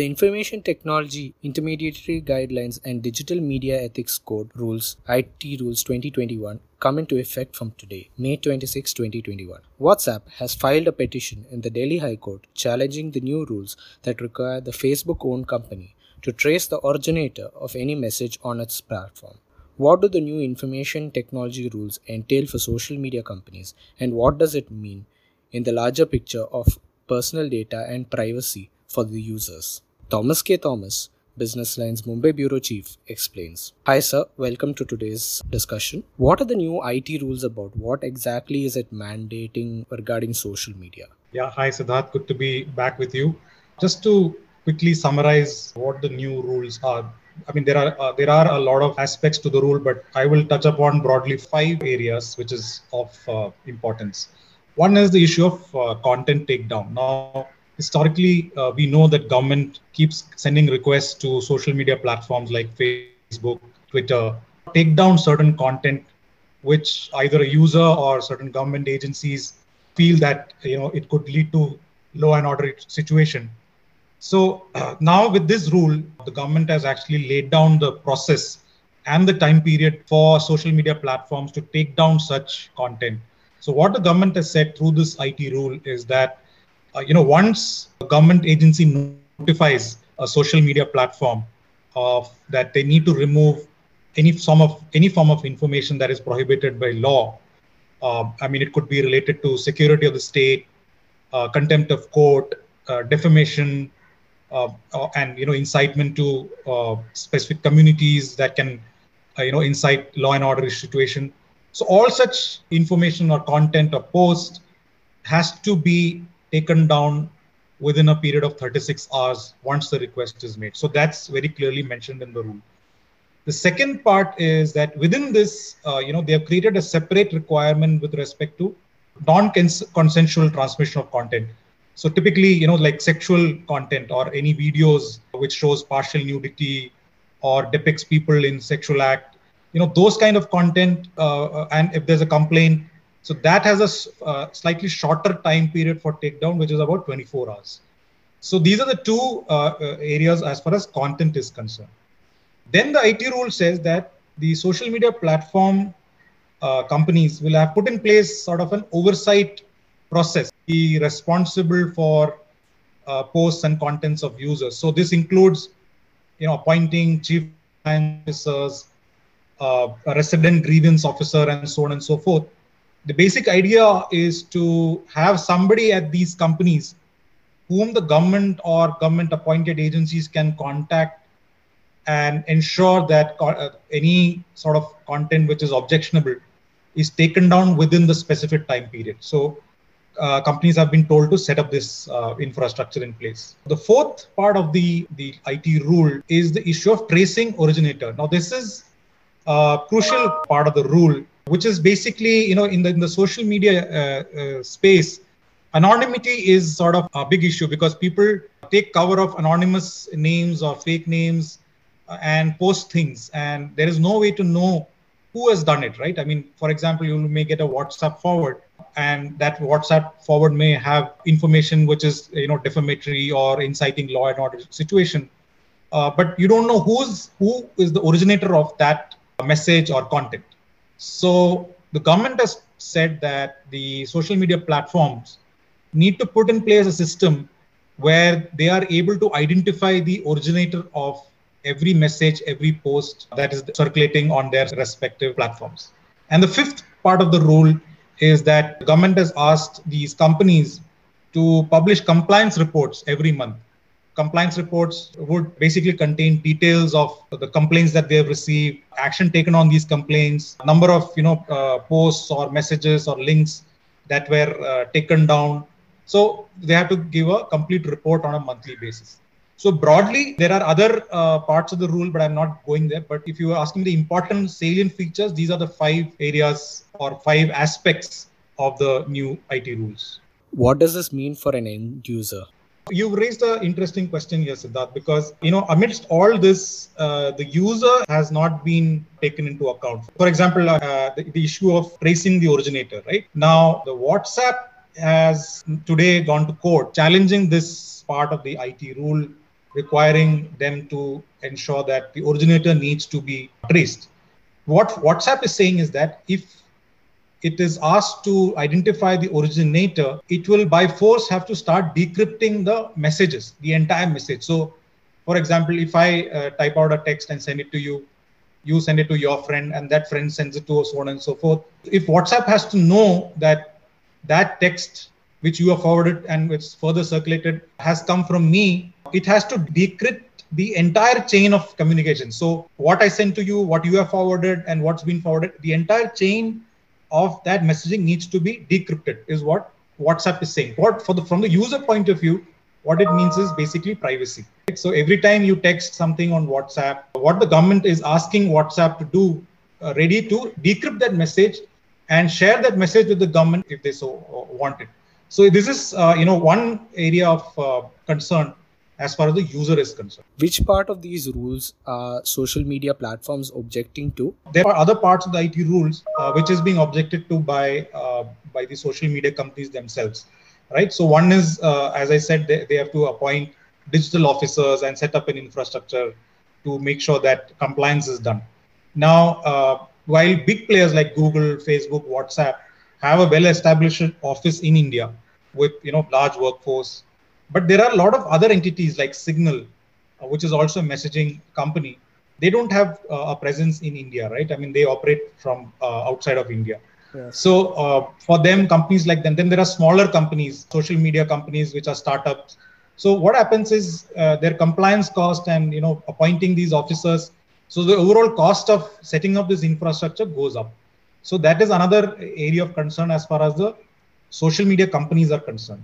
The Information Technology Intermediary Guidelines and Digital Media Ethics Code Rules IT Rules 2021 come into effect from today, May 26, 2021. WhatsApp has filed a petition in the Delhi High Court challenging the new rules that require the Facebook owned company to trace the originator of any message on its platform. What do the new information technology rules entail for social media companies, and what does it mean in the larger picture of personal data and privacy for the users. Thomas K. Thomas, Business Line's Mumbai Bureau Chief, explains. Hi, sir. Welcome to today's discussion. What are the new IT rules about? What exactly is it mandating regarding social media? Yeah, hi, Siddharth. Good to be back with you. Just to quickly summarize what the new rules are. I mean, there are uh, there are a lot of aspects to the rule, but I will touch upon broadly five areas which is of uh, importance. One is the issue of uh, content takedown. Now, historically, uh, we know that government keeps sending requests to social media platforms like Facebook, Twitter, to take down certain content which either a user or certain government agencies feel that you know it could lead to law and order situation. So uh, now with this rule, the government has actually laid down the process and the time period for social media platforms to take down such content. So what the government has said through this IT rule is that uh, you know, once a government agency notifies a social media platform of that they need to remove any form of any form of information that is prohibited by law. Uh, I mean, it could be related to security of the state, uh, contempt of court, uh, defamation, uh, uh, and you know, incitement to specific communities that can, you know, incite law and order situation. So all such information or content or post has to be taken down within a period of 36 hours once the request is made. So that's very clearly mentioned in the rule. The second part is that within this, uh, you know, they have created a separate requirement with respect to non-consensual transmission of content. So typically, you know, like sexual content or any videos which shows partial nudity or depicts people in sexual act, you know, those kind of content. Uh, uh and if there's a complaint, so that has a uh, slightly shorter time period for takedown, which is about 24 hours. So these are the two uh, uh areas as far as content is concerned. Then the IT rule says that the social media platform uh, companies will have put in place sort of an oversight process, be responsible for uh, posts and contents of users. So this includes, you know, appointing chief officers, uh, a resident grievance officer, and so on and so forth the basic idea is to have somebody at these companies whom the government or government appointed agencies can contact and ensure that uh, any sort of content which is objectionable is taken down within the specific time period. So uh, companies have been told to set up this uh, infrastructure in place. The fourth part of the, the IT rule is the issue of tracing originator. Now, this is a crucial part of the rule which is basically, you know, in the, in the social media uh, uh, space, anonymity is sort of a big issue because people take cover of anonymous names or fake names uh, and post things. And there is no way to know who has done it, right? I mean, for example, you may get a WhatsApp forward and that WhatsApp forward may have information which is, you know, defamatory or inciting law and order situation. Uh, but you don't know who's who is the originator of that message or content. So the government has said that the social media platforms need to put in place a system where they are able to identify the originator of every message, every post that is circulating on their respective platforms. And the fifth part of the rule is that the government has asked these companies to publish compliance reports every month compliance reports would basically contain details of the complaints that they have received, action taken on these complaints, number of you know uh, posts or messages or links that were uh, taken down. So they have to give a complete report on a monthly basis. So broadly, there are other uh, parts of the rule, but I'm not going there. But if you are asking the important salient features, these are the five areas or five aspects of the new IT rules. What does this mean for an end user? You've raised an interesting question here, Siddharth, because you know amidst all this, uh, the user has not been taken into account. For example, uh, the, the issue of tracing the originator. Right now, the WhatsApp has today gone to court challenging this part of the IT rule requiring them to ensure that the originator needs to be traced. What WhatsApp is saying is that if it is asked to identify the originator, it will by force have to start decrypting the messages, the entire message. So, for example, if I uh, type out a text and send it to you, you send it to your friend, and that friend sends it to so on and so forth. If WhatsApp has to know that that text which you have forwarded and which further circulated has come from me, it has to decrypt the entire chain of communication. So, what I sent to you, what you have forwarded, and what's been forwarded, the entire chain of that messaging needs to be decrypted is what whatsapp is saying. What for the from the user point of view what it means is basically privacy. So every time you text something on whatsapp what the government is asking whatsapp to do uh, ready to decrypt that message and share that message with the government if they so uh, want it. So this is uh, you know one area of uh, concern as far as the user is concerned. Which part of these rules are social media platforms objecting to? There are other parts of the IT rules uh, which is being objected to by uh, by the social media companies themselves, right? So one is, uh, as I said, they, they have to appoint digital officers and set up an infrastructure to make sure that compliance is done. Now, uh, while big players like Google, Facebook, WhatsApp have a well-established office in India with you know large workforce but there are a lot of other entities like Signal, uh, which is also a messaging company. They don't have uh, a presence in India, right? I mean, they operate from uh, outside of India. So uh, for them, companies like them, then there are smaller companies, social media companies, which are startups. So what happens is uh, their compliance cost and you know appointing these officers. So the overall cost of setting up this infrastructure goes up. So that is another area of concern as far as the social media companies are concerned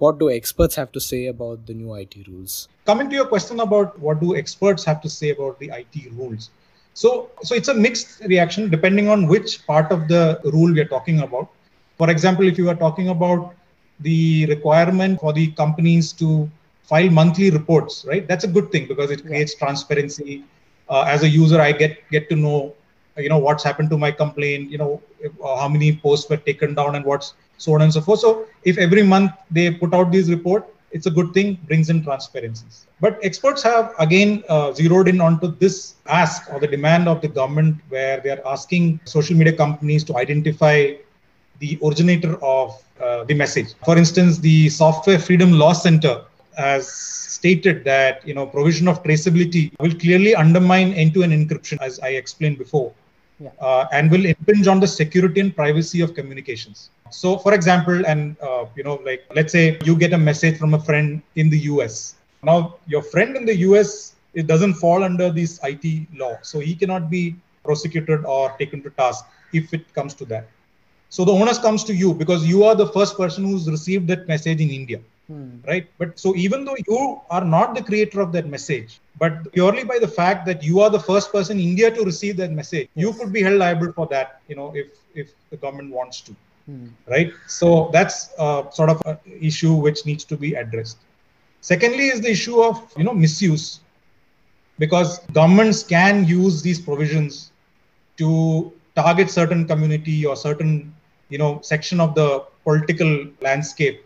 what do experts have to say about the new IT rules? Coming to your question about what do experts have to say about the IT rules. So, so it's a mixed reaction depending on which part of the rule we are talking about. For example, if you are talking about the requirement for the companies to file monthly reports, right? That's a good thing because it creates transparency. Uh, as a user, I get get to know, you know, what's happened to my complaint. You know, uh, how many posts were taken down and what's so on and so forth. So if every month they put out these report, it's a good thing, brings in transparencies. But experts have again uh, zeroed in onto this ask or the demand of the government, where they are asking social media companies to identify the originator of uh, the message. For instance, the Software Freedom Law Center has stated that you know provision of traceability will clearly undermine end-to-end encryption, as I explained before, yeah. uh, and will impinge on the security and privacy of communications. So, for example, and uh, you know, like let's say you get a message from a friend in the US. Now, your friend in the US it doesn't fall under this IT law, so he cannot be prosecuted or taken to task if it comes to that. So the onus comes to you because you are the first person who's received that message in India. Hmm. Right. But so even though you are not the creator of that message, but purely by the fact that you are the first person in India to receive that message, yes. you could be held liable for that, you know, if if the government wants to. Right. So that's uh, sort of an issue which needs to be addressed. Secondly, is the issue of you know misuse, because governments can use these provisions to target certain community or certain you know section of the political landscape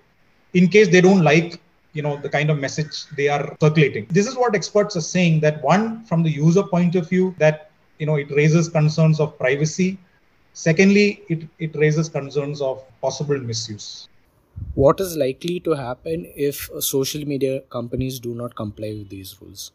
in case they don't like you know the kind of message they are circulating this is what experts are saying that one from the user point of view that you know it raises concerns of privacy Secondly, it, it raises concerns of possible misuse. What is likely to happen if social media companies do not comply with these rules?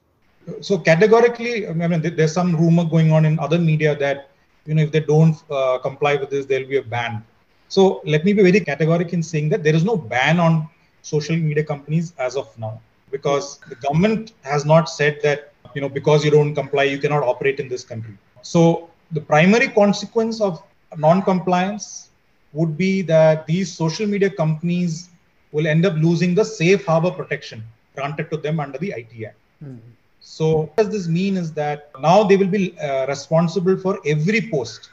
So categorically, I mean, there's some rumor going on in other media that you know if they don't uh, comply with this, there'll be a ban. So let me be very categorical in saying that there is no ban on social media companies as of now, because the government has not said that you know because you don't comply, you cannot operate in this country. So the primary consequence of non-compliance would be that these social media companies will end up losing the safe harbor protection granted to them under the IT Act. Mm-hmm. So what does this mean is that now they will be uh, responsible for every post,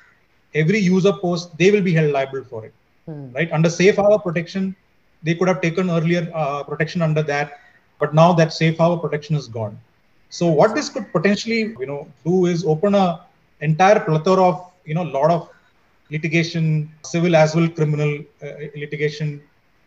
every user post, they will be held liable for it, mm-hmm. right? Under safe harbor protection, they could have taken earlier uh, protection under that, but now that safe harbor protection is gone. So what this could potentially, you know, do is open a entire plethora of, you know, a lot of litigation, civil as well criminal uh, litigation,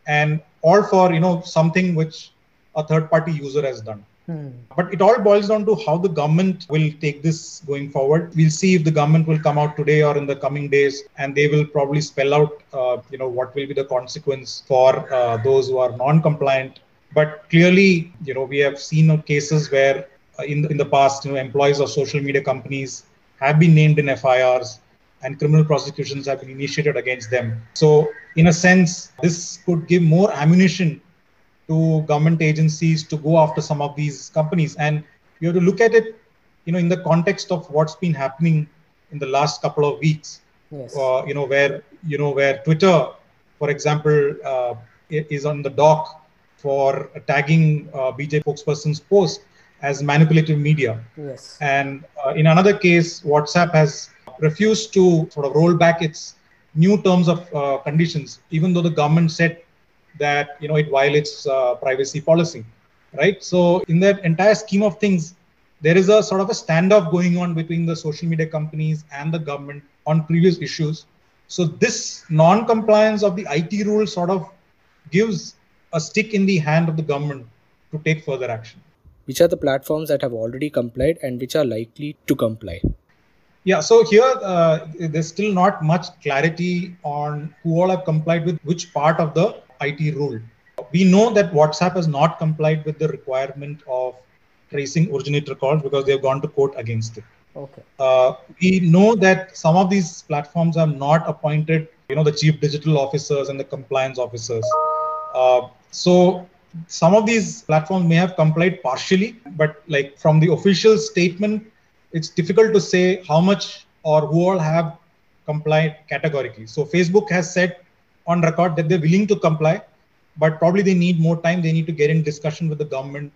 and all for you know something which a third party user has done. Hmm. But it all boils down to how the government will take this going forward. We'll see if the government will come out today or in the coming days, and they will probably spell out, uh, you know, what will be the consequence for uh, those who are non-compliant. But clearly, you know, we have seen cases where uh, in the, in the past, you know, employees of social media companies have been named in FIRs and criminal prosecutions have been initiated against them. So, in a sense, this could give more ammunition to government agencies to go after some of these companies. And you have to look at it, you know, in the context of what's been happening in the last couple of weeks. Yes. Uh, you know, where you know where Twitter, for example, uh, is on the dock for tagging uh, BJP spokesperson's post as manipulative media. Yes. And uh, in another case, WhatsApp has refused to sort of roll back its new terms of uh, conditions, even though the government said that you know it violates uh, privacy policy right so in that entire scheme of things there is a sort of a standoff going on between the social media companies and the government on previous issues so this non-compliance of the it rules sort of gives a stick in the hand of the government to take further action which are the platforms that have already complied and which are likely to comply yeah, so here uh, there's still not much clarity on who all have complied with which part of the IT rule. We know that WhatsApp has not complied with the requirement of tracing originator calls because they have gone to court against it. Okay. Uh, we know that some of these platforms have not appointed, you know, the chief digital officers and the compliance officers. Uh, so some of these platforms may have complied partially, but like from the official statement, it's difficult to say how much or who all have complied categorically. So Facebook has said on record that they're willing to comply, but probably they need more time. They need to get in discussion with the government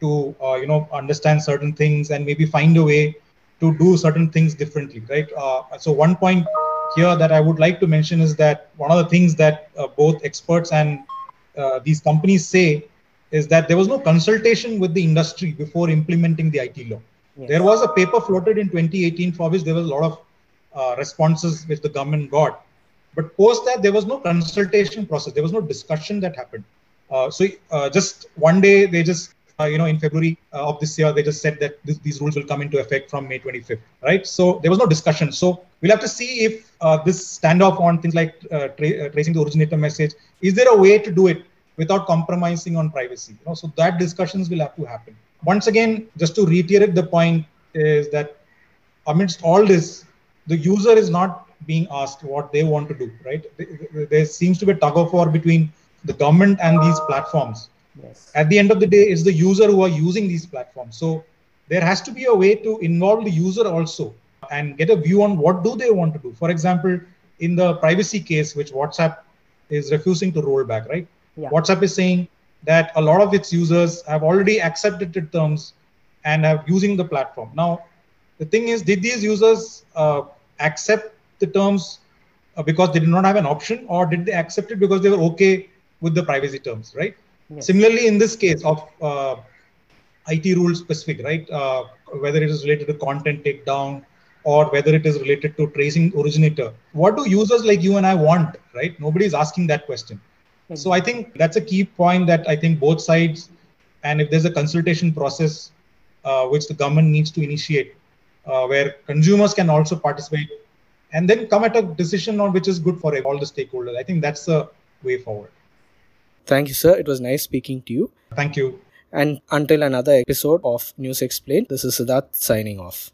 to uh, you know understand certain things and maybe find a way to do certain things differently, right? Uh, so one point here that I would like to mention is that one of the things that uh, both experts and uh, these companies say is that there was no consultation with the industry before implementing the IT law. Yes. There was a paper floated in 2018 for which there was a lot of uh, responses which the government got but post that, there was no consultation process. There was no discussion that happened. Uh, so uh, just one day, they just, you know, in February uh, of this year, they just said that these rules will come into effect from May 25th, right? So there was no discussion. So we'll have to see if uh, this standoff on things like uh, tra- tracing the originator message, is there a way to do it without compromising on privacy? You know, so that discussions will have to happen. Once again, just to reiterate the point is that amidst all this, the user is not being asked what they want to do, right? There seems to be a tug of war between the government and these platforms. Yes. At the end of the day, it's the user who are using these platforms. So there has to be a way to involve the user also and get a view on what do they want to do. For example, in the privacy case, which WhatsApp is refusing to roll back, right? Yeah. WhatsApp is saying that a lot of its users have already accepted the terms and have using the platform. Now, the thing is, did these users uh, accept the terms uh, because they did not have an option, or did they accept it because they were okay with the privacy terms, right? Yes. Similarly, in this case of uh, IT rule specific, right? Uh, whether it is related to content takedown or whether it is related to tracing originator, what do users like you and I want, right? Nobody is asking that question. Mm-hmm. So I think that's a key point that I think both sides, and if there's a consultation process uh, which the government needs to initiate, uh, where consumers can also participate and then come at a decision on which is good for all the stakeholders. I think that's the way forward. Thank you, sir. It was nice speaking to you. Thank you. And until another episode of News Explained, this is Siddharth signing off.